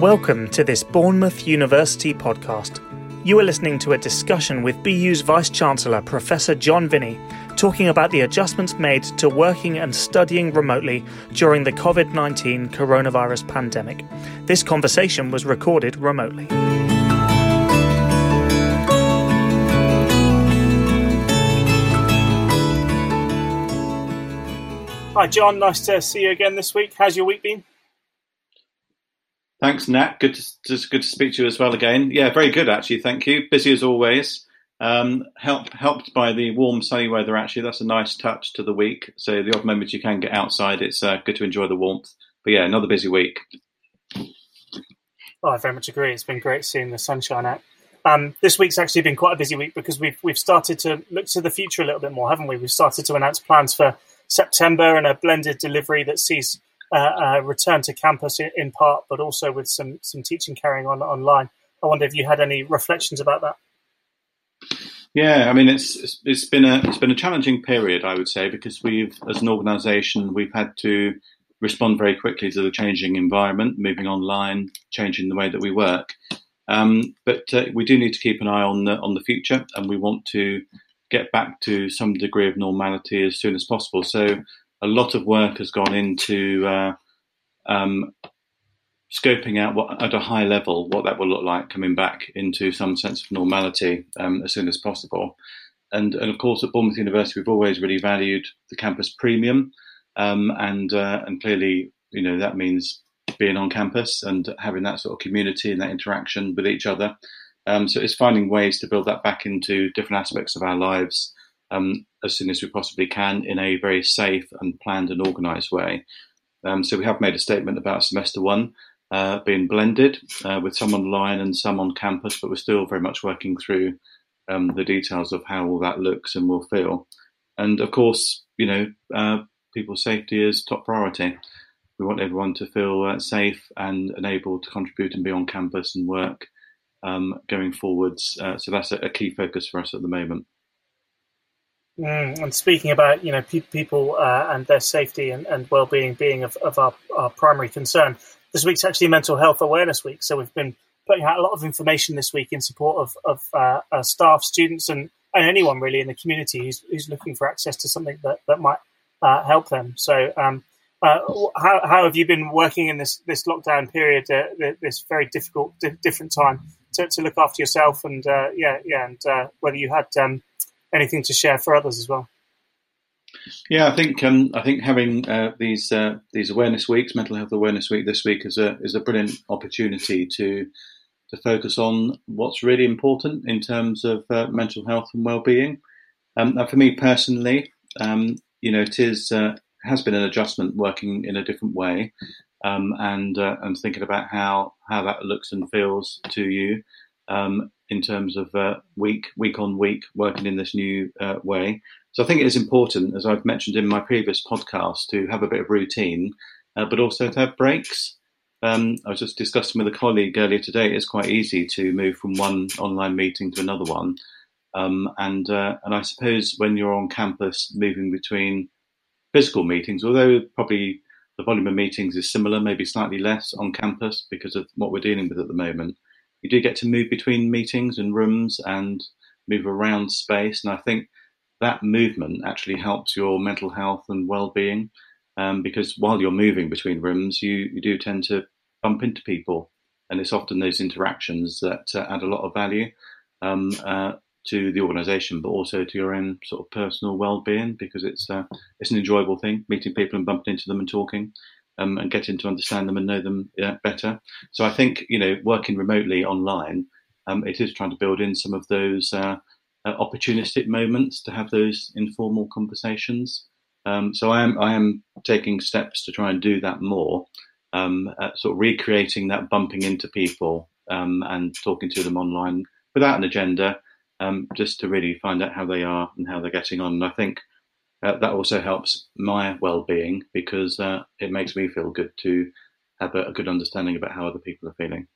Welcome to this Bournemouth University podcast. You are listening to a discussion with BU's Vice Chancellor, Professor John Vinney, talking about the adjustments made to working and studying remotely during the COVID 19 coronavirus pandemic. This conversation was recorded remotely. Hi, John. Nice to see you again this week. How's your week been? Thanks, Nat. Good to just good to speak to you as well again. Yeah, very good actually. Thank you. Busy as always. Um, helped helped by the warm, sunny weather. Actually, that's a nice touch to the week. So the odd moments you can get outside, it's uh, good to enjoy the warmth. But yeah, another busy week. Oh, I very much agree. It's been great seeing the sunshine out. Um, this week's actually been quite a busy week because we've we've started to look to the future a little bit more, haven't we? We've started to announce plans for September and a blended delivery that sees return to campus in, in, part, but also with some some teaching carrying on online. I wonder if you had any reflections about that. Yeah, I mean it's, it's it's been a it's been a challenging period, I would say, because we've as an organisation we've had to respond very quickly to the changing environment, moving online, changing the way that we work. Um, but uh, we do need to keep an eye on the on the future, and we want to get back to some degree of normality as soon as possible. So a lot of work has gone into uh, um, scoping out what, at a high level what that will look like coming back into some sense of normality um, as soon as possible. And, and of course, at Bournemouth University, we've always really valued the campus premium, um, and uh, and clearly, you know, that means being on campus and having that sort of community and that interaction with each other. Um, so it's finding ways to build that back into different aspects of our lives um, as soon as we possibly can in a very safe and planned and organised way. Um, so we have made a statement about semester one uh, being blended uh, with some online and some on campus, but we're still very much working through um, the details of how all that looks and will feel. And of course, you know, uh, people's safety is top priority. We want everyone to feel uh, safe and, able to contribute and be on campus and work um, going forwards. Uh, so that's a, a, key focus for us at the moment. Mm, and speaking about you know pe- people uh, and their safety and, and well-being being of, of our, our, primary concern, this week's actually Mental Health Awareness Week. So we've been putting out a lot of information this week in support of, of uh, staff, students, and, and anyone really in the community who's, who's looking for access to something that that might uh, help them. So um, uh, how, how have you been working in this this lockdown period, uh, this very difficult, di- different time to, to look after yourself and uh, yeah, yeah, and uh, whether you had um, anything to share for others as well? Yeah, I think um, I think having uh, these uh, these awareness weeks, mental health awareness week this week is a is a brilliant opportunity to to focus on what's really important in terms of mental health and well being. Um, for me personally, um, you know, it is has been an adjustment working in a different way um, and uh, and thinking about how how that looks and feels to you um, in terms of uh, week week on week working in this new uh, way. So I think it is important, as I've mentioned in my previous podcast, to have a bit of routine, uh, but also to have breaks. Um, I was just discussing with a colleague earlier today. It's quite easy to move from one online meeting to another one, um, and uh, and I suppose when you're on campus, moving between physical meetings, although probably the volume of meetings is similar, maybe slightly less on campus because of what we're dealing with at the moment. You do get to move between meetings and rooms and move around space. And I think that movement actually helps your mental health and well-being um, because while you're moving between rooms, you, you do tend to bump into people. And it's often those interactions that uh, add a lot of value. Um, uh, to the organisation, but also to your own sort of personal well-being because it's uh, it's an enjoyable thing meeting people and bumping into them and talking. Um, and getting to understand them and know them better. So I think you know working remotely online, um, it is trying to build in some of those uh, uh, opportunistic moments to have those informal conversations. Um, so I am I am taking steps to try and do that more, um, sort of recreating that bumping into people um, and talking to them online without an agenda, um, just to really find out how they are and how they're getting on. And I think uh, that also helps my well-being because uh, it makes me feel good to have a, a, good understanding about how other people are feeling.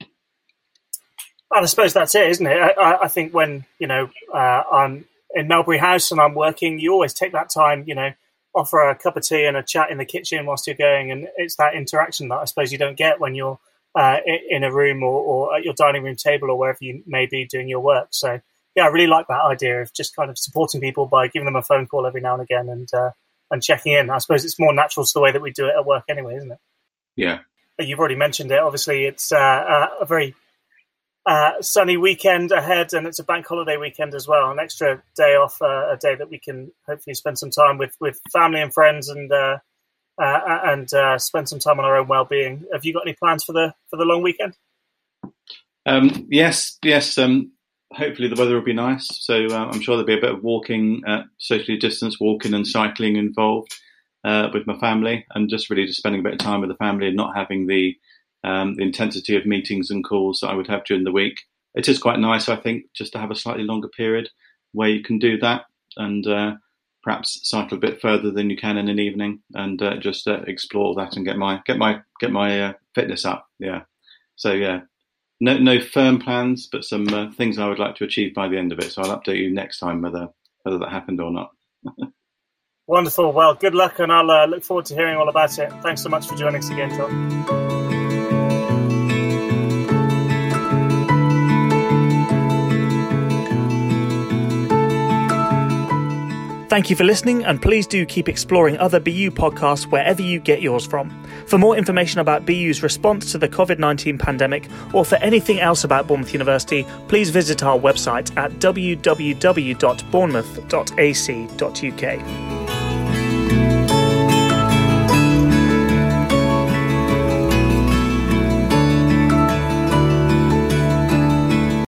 And I suppose that's it, isn't it? I, I think when you know uh, I'm in Melbury House and I'm working, you always take that time, you know, offer a cup of tea and a chat in the kitchen whilst you're going, and it's that interaction that I suppose you don't get when you're uh, in a room or, or, at your dining room table or wherever you may be doing your work. So yeah, I really like that idea of just kind of supporting people by giving them a phone call every now and again and uh, and checking in. I suppose it's more natural to the way that we do it at work anyway, isn't it? Yeah. You've already mentioned it. Obviously, it's uh, a very uh, sunny weekend ahead, and it's a bank holiday weekend as well. An extra day off, uh, a day that we can hopefully spend some time with, with family and friends, and uh, uh, and uh, spend some time on our own well being. Have you got any plans for the for the long weekend? Um, yes, yes. Um, hopefully the weather will be nice, so uh, I'm sure there'll be a bit of walking, socially distanced walking and cycling involved with my family, and just really just spending a bit of time with the family and not having the um, the intensity of meetings and calls that I would have during the week. It is quite nice, I think, just to have a slightly longer period where you can do that and uh, perhaps cycle a bit further than you can in an evening and uh, just uh, explore that and get my get my get my uh, fitness up. Yeah. So yeah, no no firm plans, but some uh, things I would like to achieve by the end of it. So I'll update you next time whether whether that happened or not. Wonderful. Well, good luck, and I'll uh, look forward to hearing all about it. Thanks so much for joining us again, Tom. Thank you for listening, and please do keep exploring other BU podcasts wherever you get yours from. For more information about BU's response to the COVID 19 pandemic, or for anything else about Bournemouth University, please visit our website at www.bournemouth.ac.uk.